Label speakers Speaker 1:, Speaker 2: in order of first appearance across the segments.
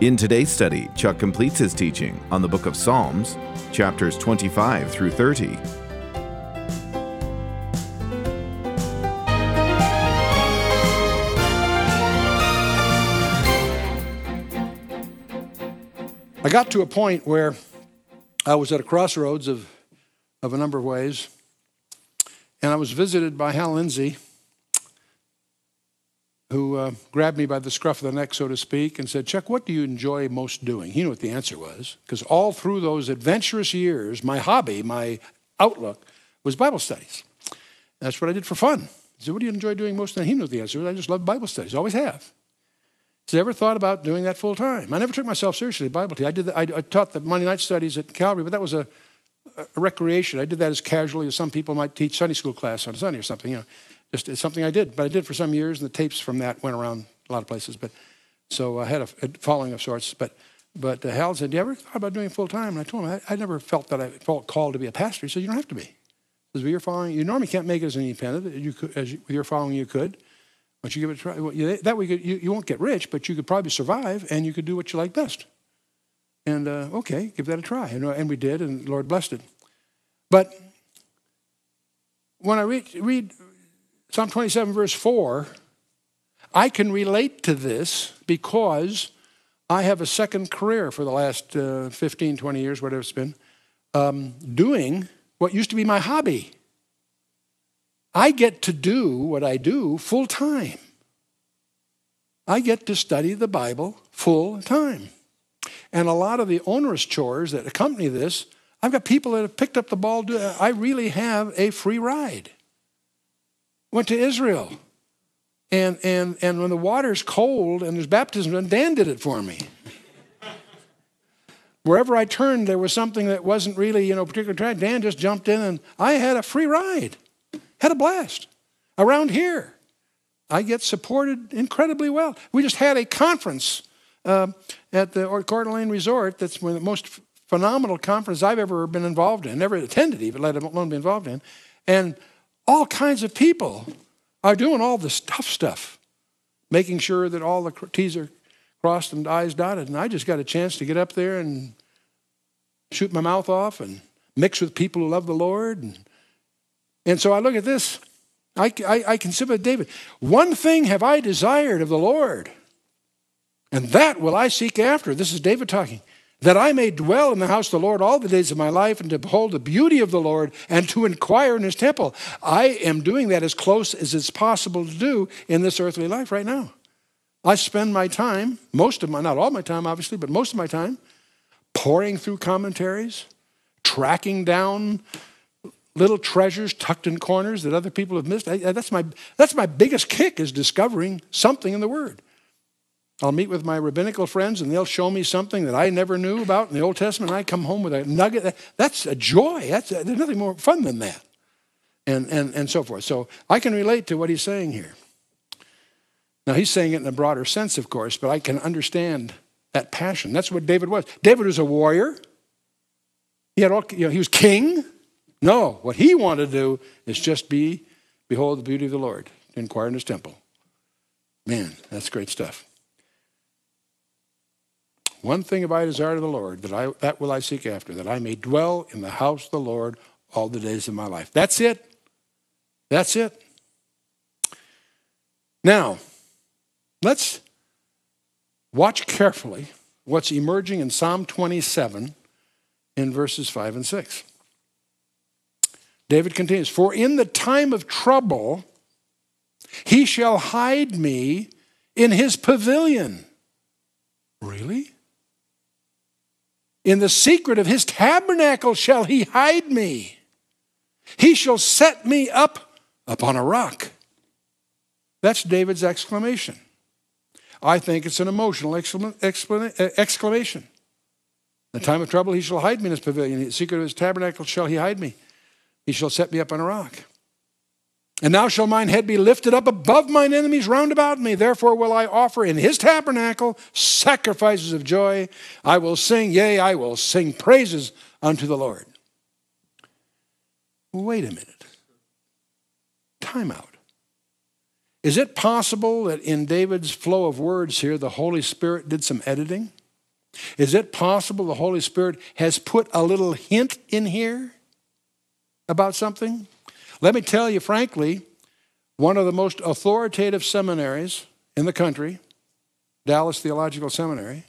Speaker 1: In today's study, Chuck completes his teaching on the book of Psalms, chapters 25 through 30.
Speaker 2: I got to a point where I was at a crossroads of, of a number of ways, and I was visited by Hal Lindsey, who uh, grabbed me by the scruff of the neck, so to speak, and said, Chuck, what do you enjoy most doing? He knew what the answer was, because all through those adventurous years, my hobby, my outlook was Bible studies. That's what I did for fun. He said, What do you enjoy doing most? And he knew the answer was, I just love Bible studies, always have. Has ever thought about doing that full time? I never took myself seriously Bible teaching. I did. The, I, I, taught the Monday night studies at Calvary, but that was a, a, recreation. I did that as casually as some people might teach Sunday school class on Sunday or something. You know, just it's something I did. But I did for some years, and the tapes from that went around a lot of places. But so I had a, a following of sorts. But but uh, Hal said, "Do you ever thought about doing full time?" And I told him, I, I, never felt that I felt called to be a pastor. He said, "You don't have to be." Because you're following, you normally can't make it as an independent. You could, as you, with your following, you could. But you give it a try. Well, you, that way, you, you, won't get rich, but you could probably survive and you could do what you like best. And uh, okay, give that a try. And, uh, and we did, and the Lord blessed it. But when I read, read Psalm 27, verse 4, I can relate to this because I have a second career for the last uh, 15, 20 years, whatever it's been, um, doing what used to be my hobby. I get to do what I do full time. I get to study the Bible full time. And a lot of the onerous chores that accompany this, I've got people that have picked up the ball. I really have a free ride. Went to Israel. And, and, and when the water's cold and there's baptism, Dan did it for me. Wherever I turned, there was something that wasn't really, you know, particularly. Dan just jumped in and I had a free ride. Had a blast. Around here, I get supported incredibly well. We just had a conference uh, at the Coeur d'Alene Resort that's one of the most phenomenal conference I've ever been involved in, never attended even, let alone be involved in. And all kinds of people are doing all the tough stuff, making sure that all the T's are crossed and I's dotted. And I just got a chance to get up there and shoot my mouth off and mix with people who love the Lord and and so I look at this. I, I, I consider David. One thing have I desired of the Lord, and that will I seek after. This is David talking. That I may dwell in the house of the Lord all the days of my life and to behold the beauty of the Lord and to inquire in his temple. I am doing that as close as it's possible to do in this earthly life right now. I spend my time, most of my, not all my time obviously, but most of my time, pouring through commentaries, tracking down little treasures tucked in corners that other people have missed. That's, my, that's my biggest kick is discovering something in the Word. I'll meet with my rabbinical friends and they'll show me something that I never knew about in the Old Testament. I come home with a nugget. That's a joy. That's a, there's nothing more fun than that. And, and, and so forth. So I can relate to what he's saying here. Now, he's saying it in a broader sense, of course, but I can understand that passion. That's what David was. David was a warrior. He, had all, you know, he was king. No, what he wanted to do is just be, behold the beauty of the Lord, inquire in his temple. Man, that's great stuff. One thing have I desired of the Lord, that, I, that will I seek after, that I may dwell in the house of the Lord all the days of my life. That's it. That's it. Now, let's watch carefully what's emerging in Psalm 27 in verses 5 and 6. David continues, For in the time of trouble, he shall hide me in his pavilion. Really? In the secret of his tabernacle shall he hide me. He shall set me up upon a rock. That's David's exclamation. I think it's an emotional exclamation. In the time of trouble, he shall hide me in his pavilion. In the secret of his tabernacle shall he hide me. He shall set me up on a rock. And now shall mine head be lifted up above mine enemies round about me. Therefore will I offer in his tabernacle sacrifices of joy. I will sing, yea, I will sing praises unto the Lord. Wait a minute. Time out. Is it possible that in David's flow of words here, the Holy Spirit did some editing? Is it possible the Holy Spirit has put a little hint in here about something? Let me tell you frankly, one of the most authoritative seminaries in the country, Dallas Theological Seminary,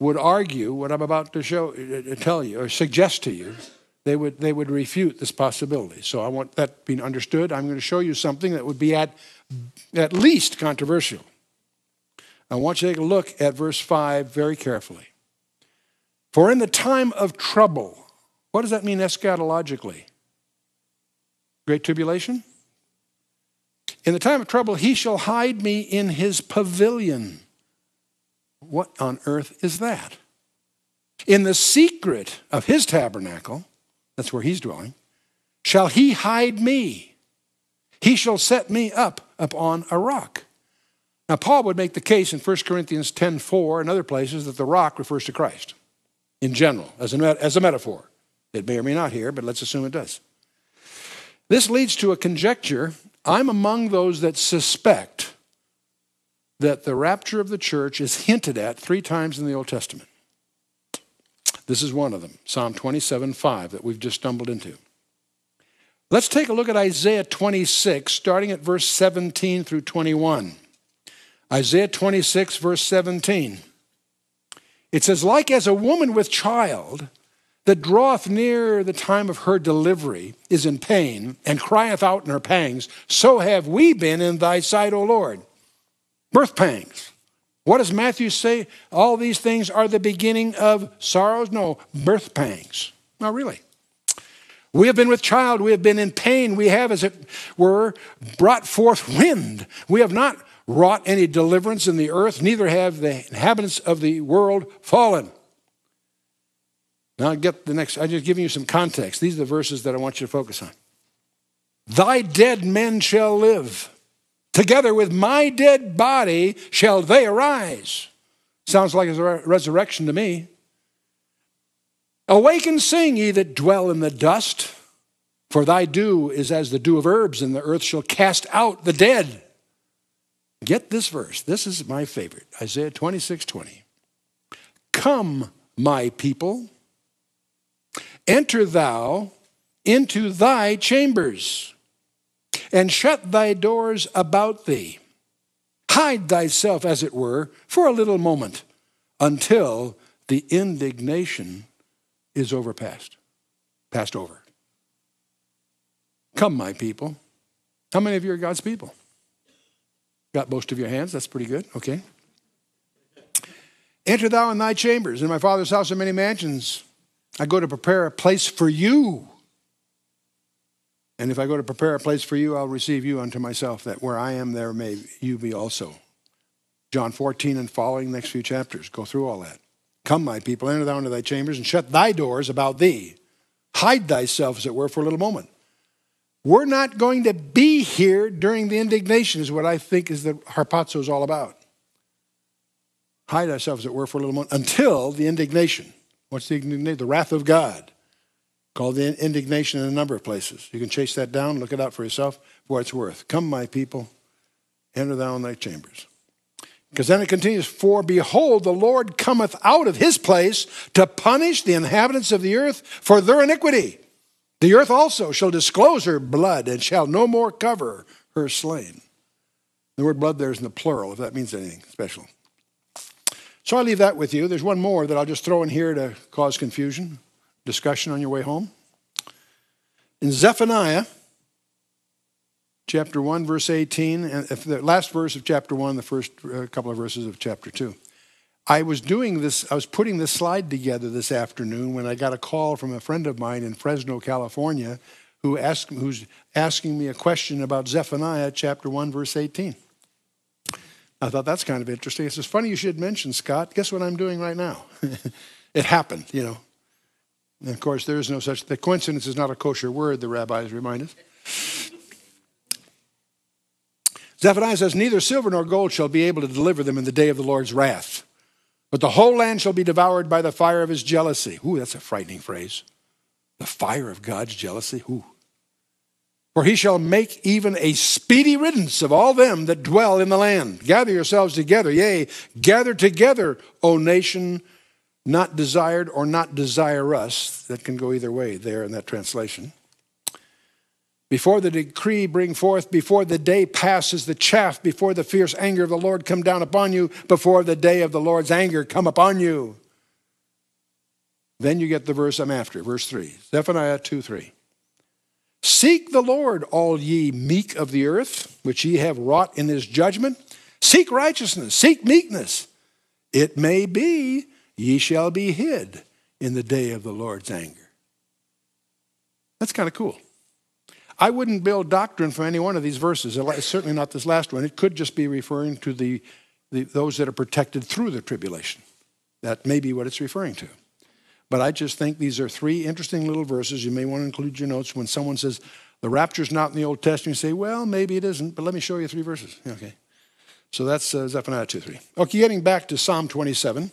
Speaker 2: would argue what I'm about to show, uh, tell you or suggest to you. They would, they would refute this possibility. So I want that being understood. I'm going to show you something that would be at, at least controversial. I want you to take a look at verse 5 very carefully. For in the time of trouble, what does that mean eschatologically? Great tribulation? In the time of trouble, he shall hide me in his pavilion. What on earth is that? In the secret of his tabernacle, that's where he's dwelling, shall he hide me. He shall set me up upon a rock. Now, Paul would make the case in 1 Corinthians 10 4 and other places that the rock refers to Christ in general, as a, as a metaphor. It may or may not here, but let's assume it does. This leads to a conjecture. I'm among those that suspect that the rapture of the church is hinted at three times in the Old Testament. This is one of them, Psalm 27 5, that we've just stumbled into. Let's take a look at Isaiah 26, starting at verse 17 through 21. Isaiah 26, verse 17. It says, Like as a woman with child that draweth near the time of her delivery is in pain and crieth out in her pangs, so have we been in thy sight, O Lord. Birth pangs. What does Matthew say? All these things are the beginning of sorrows? No, birth pangs. Not really. We have been with child, we have been in pain, we have, as it were, brought forth wind. We have not wrought any deliverance in the earth, neither have the inhabitants of the world fallen. Now, I get the next, I'm just giving you some context. These are the verses that I want you to focus on. Thy dead men shall live. Together with my dead body shall they arise. Sounds like a resurrection to me. Awake and sing, ye that dwell in the dust, for thy dew is as the dew of herbs, and the earth shall cast out the dead. Get this verse. This is my favorite Isaiah 26 20. Come, my people Enter thou into thy chambers, and shut thy doors about thee. Hide thyself, as it were, for a little moment, until the indignation is overpassed, passed over. Come, my people. How many of you are God's people? Got most of your hands. That's pretty good. Okay. Enter thou in thy chambers. In my father's house are many mansions. I go to prepare a place for you. And if I go to prepare a place for you, I'll receive you unto myself, that where I am, there may you be also. John 14 and following, next few chapters. Go through all that. Come, my people, enter thou into thy chambers and shut thy doors about thee. Hide thyself, as it were, for a little moment. We're not going to be here during the indignation, is what I think is the harpazo is all about. Hide ourselves, as it were, for a little moment until the indignation. What's the indignation? The wrath of God, called the indignation in a number of places. You can chase that down, look it up for yourself for what it's worth. Come, my people, enter thou in thy chambers. Because then it continues, For behold, the Lord cometh out of his place to punish the inhabitants of the earth for their iniquity. The earth also shall disclose her blood and shall no more cover her slain. The word blood there is in the plural, if that means anything special. So I leave that with you. There's one more that I'll just throw in here to cause confusion, discussion on your way home. In Zephaniah, chapter 1, verse 18, and the last verse of chapter 1, the first uh, couple of verses of chapter 2. I was doing this, I was putting this slide together this afternoon when I got a call from a friend of mine in Fresno, California, who asked, who's asking me a question about Zephaniah chapter 1, verse 18. I thought that's kind of interesting. It's as funny you should mention, Scott. Guess what I'm doing right now? It happened, you know. And of course, there is no such. The coincidence is not a kosher word. The rabbis remind us. Zephaniah says, Neither silver nor gold shall be able to deliver them in the day of the Lord's wrath, but the whole land shall be devoured by the fire of his jealousy. Ooh, that's a frightening phrase. The fire of God's jealousy. Ooh. For he shall make even a speedy riddance of all them that dwell in the land. Gather yourselves together, yea, gather together, O nation, not desired or not desirous. That can go either way there in that translation. Before the decree bring forth, before the day passes the chaff, before the fierce anger of the Lord come down upon you, before the day of the Lord's anger come upon you. Then you get the verse I'm after, verse 3, Zephaniah 2 3. Seek the Lord, all ye meek of the earth, which ye have wrought in his judgment. Seek righteousness, seek meekness. It may be ye shall be hid in the day of the Lord's anger. That's kind of cool. I wouldn't build doctrine from any one of these verses, certainly not this last one. It could just be referring to the, the, those that are protected through the tribulation. That may be what it's referring to. But I just think these are three interesting little verses. You may want to include your notes when someone says, the rapture's not in the Old Testament. You say, well, maybe it isn't, but let me show you three verses. Okay. So that's uh, Zephaniah 2 3. Okay, getting back to Psalm 27.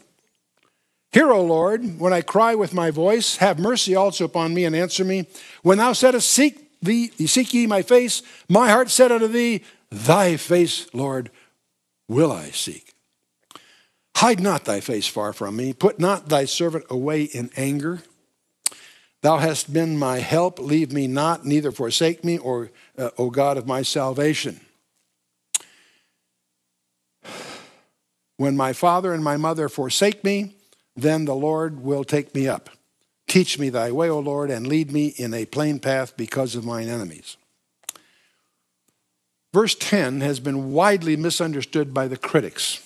Speaker 2: Hear, O Lord, when I cry with my voice, have mercy also upon me and answer me. When thou saidst, Seek thee, seek ye my face. My heart said unto thee, Thy face, Lord, will I seek. Hide not thy face far from me. Put not thy servant away in anger. Thou hast been my help. Leave me not, neither forsake me, or, uh, O God of my salvation. When my father and my mother forsake me, then the Lord will take me up. Teach me thy way, O Lord, and lead me in a plain path because of mine enemies. Verse 10 has been widely misunderstood by the critics.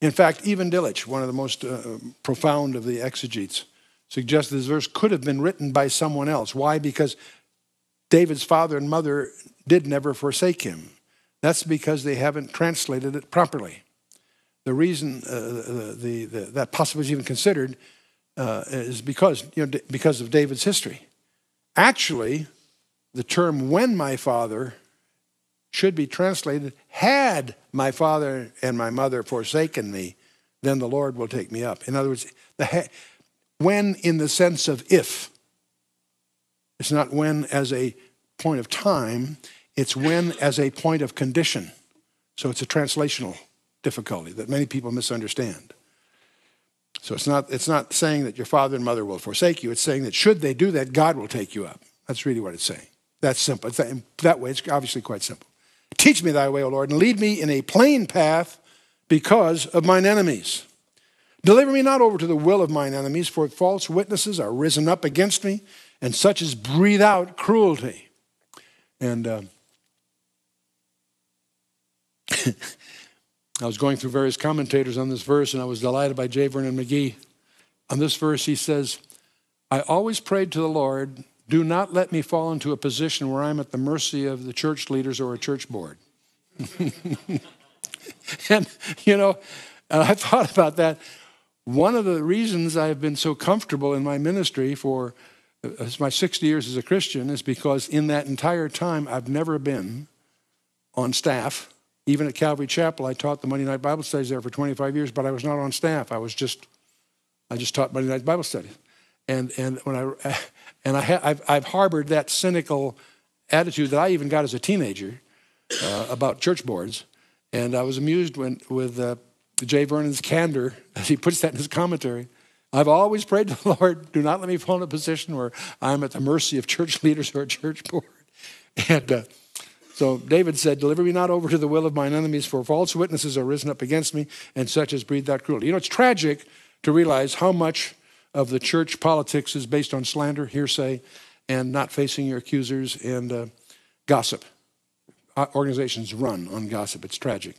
Speaker 2: In fact, even Delitzsch, one of the most uh, profound of the exegetes, suggests this verse could have been written by someone else. Why? Because David's father and mother did never forsake him. That's because they haven't translated it properly. The reason uh, the, the, the, that possibly is even considered uh, is because, you know, because of David's history. Actually, the term when my father should be translated had my father and my mother forsaken me, then the Lord will take me up. In other words, ha- when in the sense of if. It's not when as a point of time, it's when as a point of condition. So it's a translational difficulty that many people misunderstand. So it's not, it's not saying that your father and mother will forsake you. It's saying that should they do that, God will take you up. That's really what it's saying. That's simple. That way, it's obviously quite simple. Teach me thy way, O Lord, and lead me in a plain path because of mine enemies. Deliver me not over to the will of mine enemies, for false witnesses are risen up against me, and such as breathe out cruelty. And uh, I was going through various commentators on this verse, and I was delighted by J. Vernon McGee. On this verse, he says, I always prayed to the Lord do not let me fall into a position where I'm at the mercy of the church leaders or a church board. and, you know, I thought about that. One of the reasons I've been so comfortable in my ministry for uh, my 60 years as a Christian is because in that entire time, I've never been on staff. Even at Calvary Chapel, I taught the Monday night Bible studies there for 25 years, but I was not on staff. I was just, I just taught Monday night Bible studies. And, and when I, and I ha- I've, I've harbored that cynical attitude that I even got as a teenager uh, about church boards. And I was amused when, with uh, J. Vernon's candor as he puts that in his commentary. I've always prayed to the Lord, do not let me fall in a position where I'm at the mercy of church leaders or a church board. And uh, so David said, Deliver me not over to the will of mine enemies, for false witnesses are risen up against me, and such as breathe out cruelty. You know, it's tragic to realize how much of the church politics is based on slander, hearsay, and not facing your accusers and uh, gossip. Uh, organizations run on gossip. It's tragic.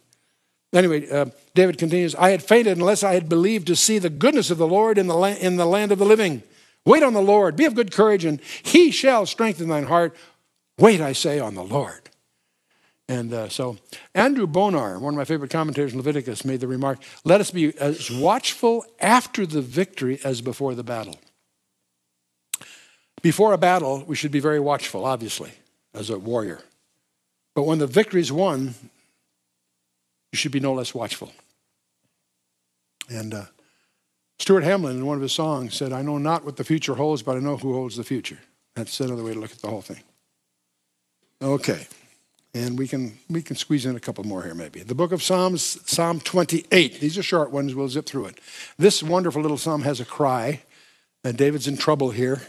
Speaker 2: Anyway, uh, David continues I had fainted unless I had believed to see the goodness of the Lord in the, la- in the land of the living. Wait on the Lord, be of good courage, and he shall strengthen thine heart. Wait, I say, on the Lord. And uh, so, Andrew Bonar, one of my favorite commentators in Leviticus, made the remark let us be as watchful after the victory as before the battle. Before a battle, we should be very watchful, obviously, as a warrior. But when the victory is won, you should be no less watchful. And uh, Stuart Hamblen, in one of his songs, said, I know not what the future holds, but I know who holds the future. That's another way to look at the whole thing. Okay. And we can, we can squeeze in a couple more here, maybe. The book of Psalms, Psalm 28. These are short ones. We'll zip through it. This wonderful little psalm has a cry, and David's in trouble here.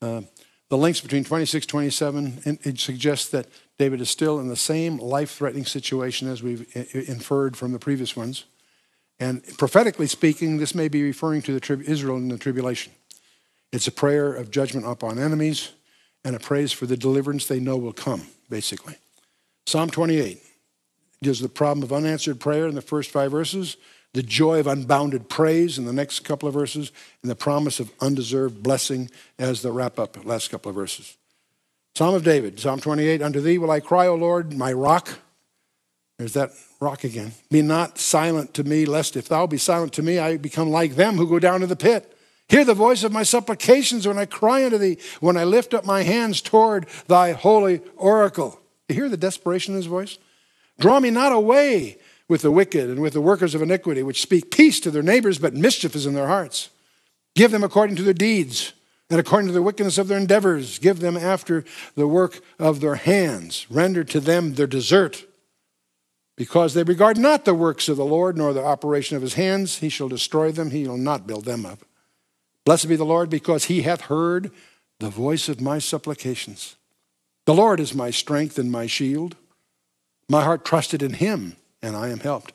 Speaker 2: Uh, the links between 26 27 it suggests that David is still in the same life threatening situation as we've inferred from the previous ones. And prophetically speaking, this may be referring to the tri- Israel in the tribulation. It's a prayer of judgment upon enemies and a praise for the deliverance they know will come, basically. Psalm 28 gives the problem of unanswered prayer in the first five verses, the joy of unbounded praise in the next couple of verses, and the promise of undeserved blessing as the wrap up last couple of verses. Psalm of David, Psalm 28 Unto thee will I cry, O Lord, my rock. There's that rock again. Be not silent to me, lest if thou be silent to me, I become like them who go down to the pit. Hear the voice of my supplications when I cry unto thee, when I lift up my hands toward thy holy oracle. You hear the desperation in his voice? Draw me not away with the wicked and with the workers of iniquity, which speak peace to their neighbors, but mischief is in their hearts. Give them according to their deeds and according to the wickedness of their endeavors. Give them after the work of their hands. Render to them their desert. Because they regard not the works of the Lord, nor the operation of his hands, he shall destroy them, he will not build them up. Blessed be the Lord, because he hath heard the voice of my supplications. The Lord is my strength and my shield. My heart trusted in him, and I am helped.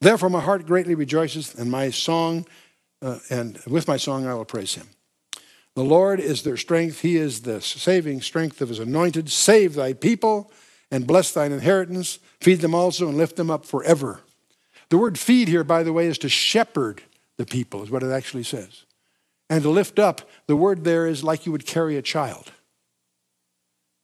Speaker 2: Therefore, my heart greatly rejoices, and my song, uh, and with my song I will praise him. The Lord is their strength. He is the saving strength of his anointed. Save thy people and bless thine inheritance. Feed them also and lift them up forever. The word feed here, by the way, is to shepherd the people, is what it actually says. And to lift up, the word there is like you would carry a child.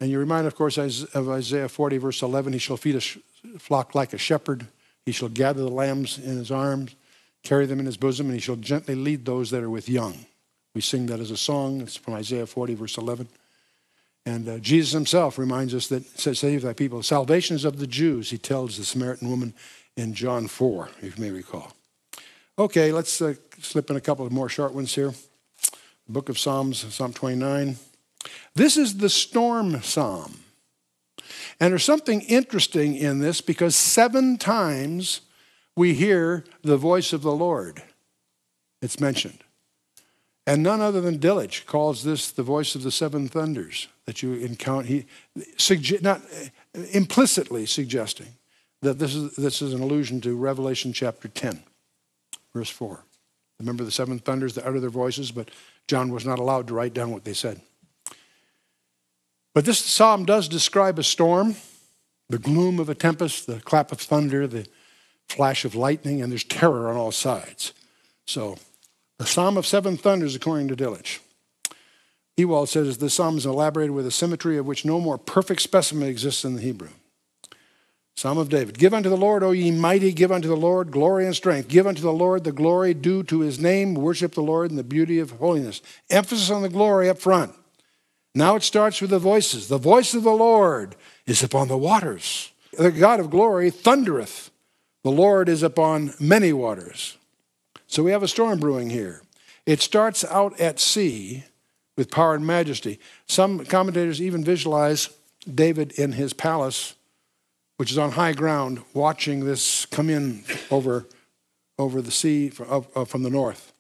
Speaker 2: And you remind, of course, of Isaiah 40, verse 11 He shall feed a flock like a shepherd. He shall gather the lambs in his arms, carry them in his bosom, and he shall gently lead those that are with young. We sing that as a song. It's from Isaiah 40, verse 11. And uh, Jesus himself reminds us that, says, Save thy people. Salvation is of the Jews, he tells the Samaritan woman in John 4, if you may recall. Okay, let's uh, slip in a couple of more short ones here. Book of Psalms, Psalm 29. This is the storm psalm. And there's something interesting in this because seven times we hear the voice of the Lord. It's mentioned. And none other than Delitzsch calls this the voice of the seven thunders that you encounter. He not uh, implicitly suggesting that this is, this is an allusion to Revelation chapter 10, verse 4. Remember the seven thunders that utter their voices, but John was not allowed to write down what they said. But this psalm does describe a storm, the gloom of a tempest, the clap of thunder, the flash of lightning, and there's terror on all sides. So, the Psalm of Seven Thunders, according to Delitzsch. Ewald says this psalm is elaborated with a symmetry of which no more perfect specimen exists in the Hebrew. Psalm of David Give unto the Lord, O ye mighty, give unto the Lord glory and strength. Give unto the Lord the glory due to his name. Worship the Lord in the beauty of holiness. Emphasis on the glory up front. Now it starts with the voices. The voice of the Lord is upon the waters. The God of glory thundereth. The Lord is upon many waters. So we have a storm brewing here. It starts out at sea with power and majesty. Some commentators even visualize David in his palace, which is on high ground, watching this come in over, over the sea from the north.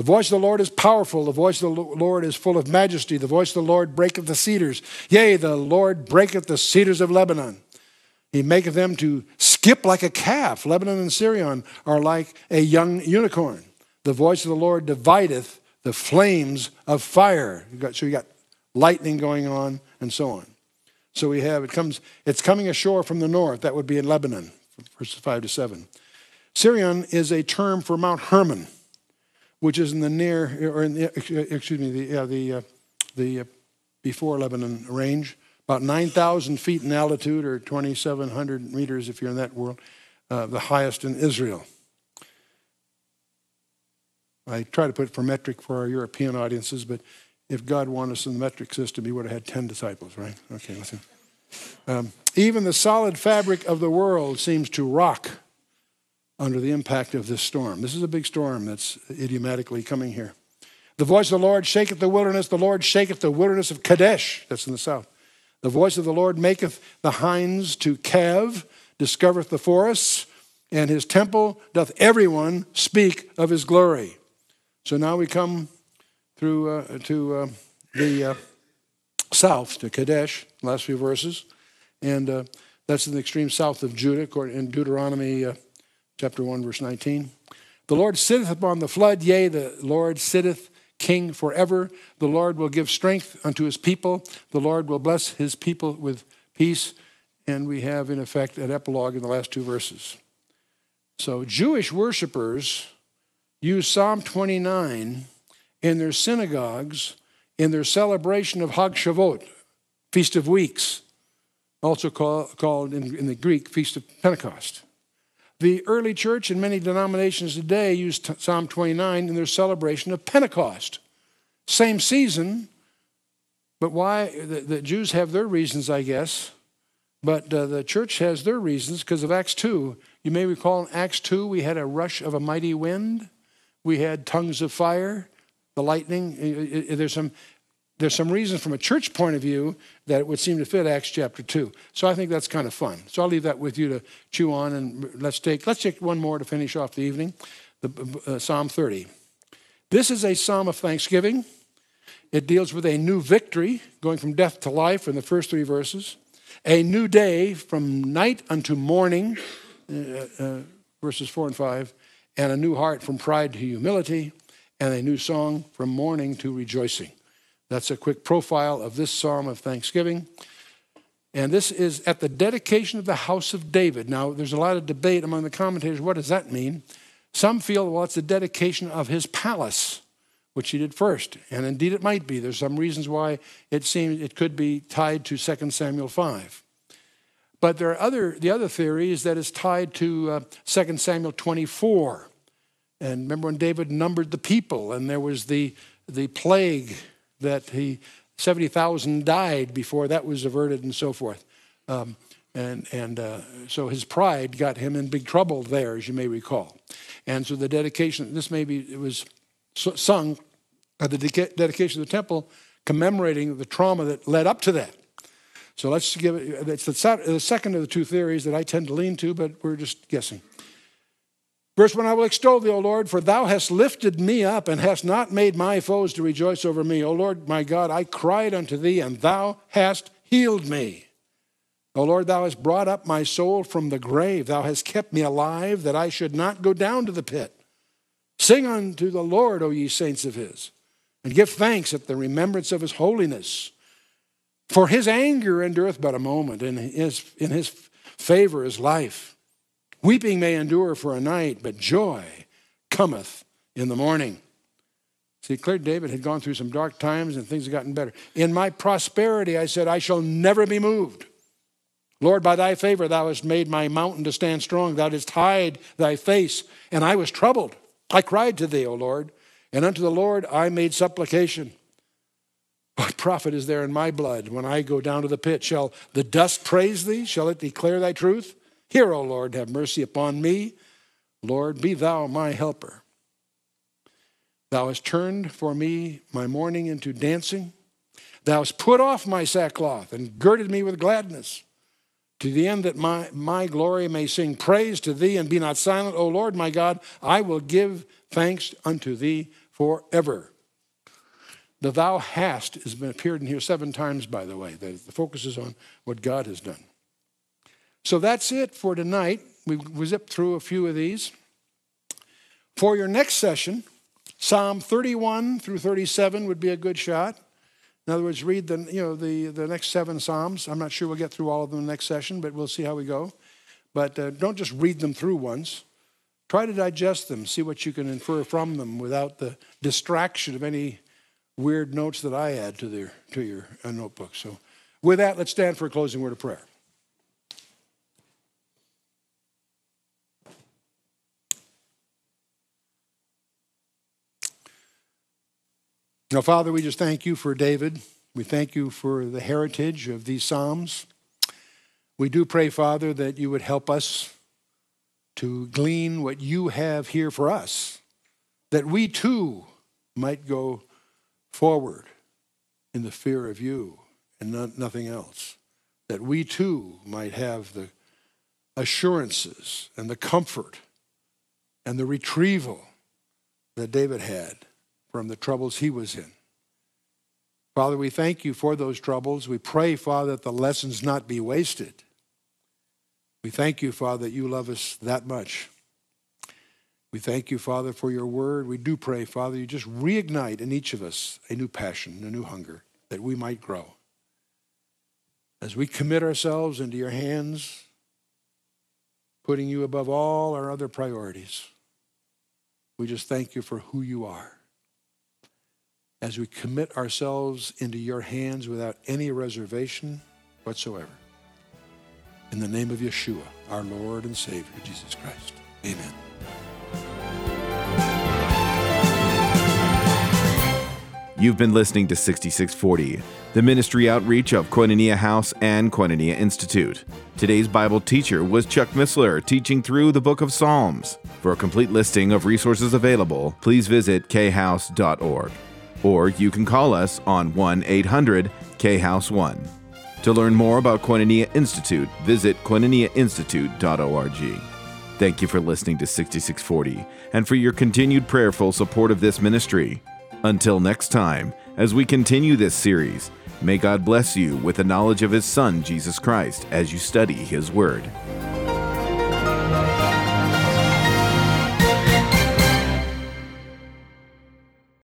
Speaker 2: The voice of the Lord is powerful. The voice of the Lord is full of majesty. The voice of the Lord breaketh the cedars. Yea, the Lord breaketh the cedars of Lebanon. He maketh them to skip like a calf. Lebanon and Sirion are like a young unicorn. The voice of the Lord divideth the flames of fire. so you got lightning going on and so on. So we have it comes it's coming ashore from the north. That would be in Lebanon, verses five to seven. Sirion is a term for Mount Hermon which is in the near, or in the, excuse me, the, yeah, the, uh, the uh, before Lebanon range. about 9,000 feet in altitude or 2,700 meters if you're in that world, uh, the highest in Israel. I try to put it for metric for our European audiences, but if God wanted us in the metric system, he would have had 10 disciples, right? Okay, listen. Um, even the solid fabric of the world seems to rock under the impact of this storm. This is a big storm that's idiomatically coming here. The voice of the Lord shaketh the wilderness, the Lord shaketh the wilderness of Kadesh, that's in the south. The voice of the Lord maketh the hinds to calve, discovereth the forests, and his temple doth everyone speak of his glory. So now we come through uh, to uh, the uh, south, to Kadesh, last few verses. And uh, that's in the extreme south of Judah, in Deuteronomy uh, chapter 1, verse 19. The Lord sitteth upon the flood, yea, the Lord sitteth king forever. The Lord will give strength unto his people. The Lord will bless his people with peace. And we have, in effect, an epilogue in the last two verses. So, Jewish worshipers use Psalm 29 in their synagogues in their celebration of Hag Shavuot, Feast of Weeks, also call, called in, in, the Greek Feast of Pentecost. The early church and many denominations today use Psalm 29 in their celebration of Pentecost. Same season, but why? The, the Jews have their reasons, I guess, but uh, the church has their reasons because of Acts 2. You may recall in Acts 2, we had a rush of a mighty wind, we had tongues of fire, the lightning. There's some, there's some reasons from a church point of view that it would seem to fit Acts chapter 2. So I think that's kind of fun. So I'll leave that with you to chew on and let's take, let's take one more to finish off the evening the, uh, Psalm 30. This is a psalm of thanksgiving. It deals with a new victory, going from death to life in the first three verses, a new day from night unto morning, uh, uh, verses 4 and 5, and a new heart from pride to humility, and a new song from mourning to rejoicing. That's a quick profile of this psalm of thanksgiving. And this is at the dedication of the house of David. Now, there's a lot of debate among the commentators. What does that mean? Some feel, well, it's the dedication of his palace, which he did first. And indeed, it might be. There's some reasons why it seems it could be tied to 2 Samuel 5. But there are other, the other theory is that it's tied to uh, 2 Samuel 24. And remember when David numbered the people and there was the, the plague that he, 70,000 died before that was averted and so forth. Um, and and uh, so his pride got him in big trouble there, as you may recall. And so the dedication, this maybe it was sung at the dedication of the temple, commemorating the trauma that led up to that. So let's give it, it's the second of the two theories that I tend to lean to, but we're just guessing. Verse 1 I will extol thee, O Lord, for thou hast lifted me up and hast not made my foes to rejoice over me. O Lord, my God, I cried unto thee, and thou hast healed me. O Lord, thou hast brought up my soul from the grave. Thou hast kept me alive, that I should not go down to the pit. Sing unto the Lord, O ye saints of his, and give thanks at the remembrance of his holiness. For his anger endureth but a moment, and his, in his favor is life. Weeping may endure for a night, but joy cometh in the morning. See, clear David had gone through some dark times and things had gotten better. In my prosperity, I said, I shall never be moved. Lord, by thy favor, thou hast made my mountain to stand strong. Thou didst hide thy face, and I was troubled. I cried to thee, O Lord, and unto the Lord I made supplication. What profit is there in my blood when I go down to the pit? Shall the dust praise thee? Shall it declare thy truth? Hear, O Lord, have mercy upon me. Lord, be thou my helper. Thou hast turned for me my mourning into dancing. Thou hast put off my sackcloth and girded me with gladness, to the end that my, my glory may sing praise to thee and be not silent. O Lord my God, I will give thanks unto thee forever. The thou hast has been appeared in here seven times, by the way. The, the focus is on what God has done. So that's it for tonight. We, we zipped through a few of these. For your next session, Psalm 31 through 37 would be a good shot. In other words, read the, you know, the, the next seven Psalms. I'm not sure we'll get through all of them in the next session, but we'll see how we go. But uh, don't just read them through once. Try to digest them, see what you can infer from them without the distraction of any weird notes that I add to, their, to your uh, notebook. So With that, let's stand for a closing word of prayer. Now, Father, we just thank you for David. We thank you for the heritage of these Psalms. We do pray, Father, that you would help us to glean what you have here for us, that we too might go forward in the fear of you and not, nothing else, that we too might have the assurances and the comfort and the retrieval that David had from the troubles he was in. Father, we thank you for those troubles. We pray, Father, that the lessons not be wasted. We thank you, Father, that you love us that much. We thank you, Father, for your word. We do pray, Father, you just reignite in each of us a new passion, a new hunger, that we might grow. As we commit ourselves into your hands, putting you above all our other priorities, we just thank you for who you are as we commit ourselves into your hands without any reservation whatsoever. In the name of Yeshua, our Lord and Savior, Jesus Christ. Amen.
Speaker 1: You've been listening to 6640, the ministry outreach of Koinonia House and Koinonia Institute. Today's Bible teacher was Chuck Missler, teaching through the book of Psalms. For a complete listing of resources available, please visit khouse.org or you can call us on 1 800 K House 1. To learn more about Koinonia Institute, visit koinoniainstitute.org. Thank you for listening to 6640 and for your continued prayerful support of this ministry. Until next time, as we continue this series, may God bless you with the knowledge of His Son, Jesus Christ, as you study His Word.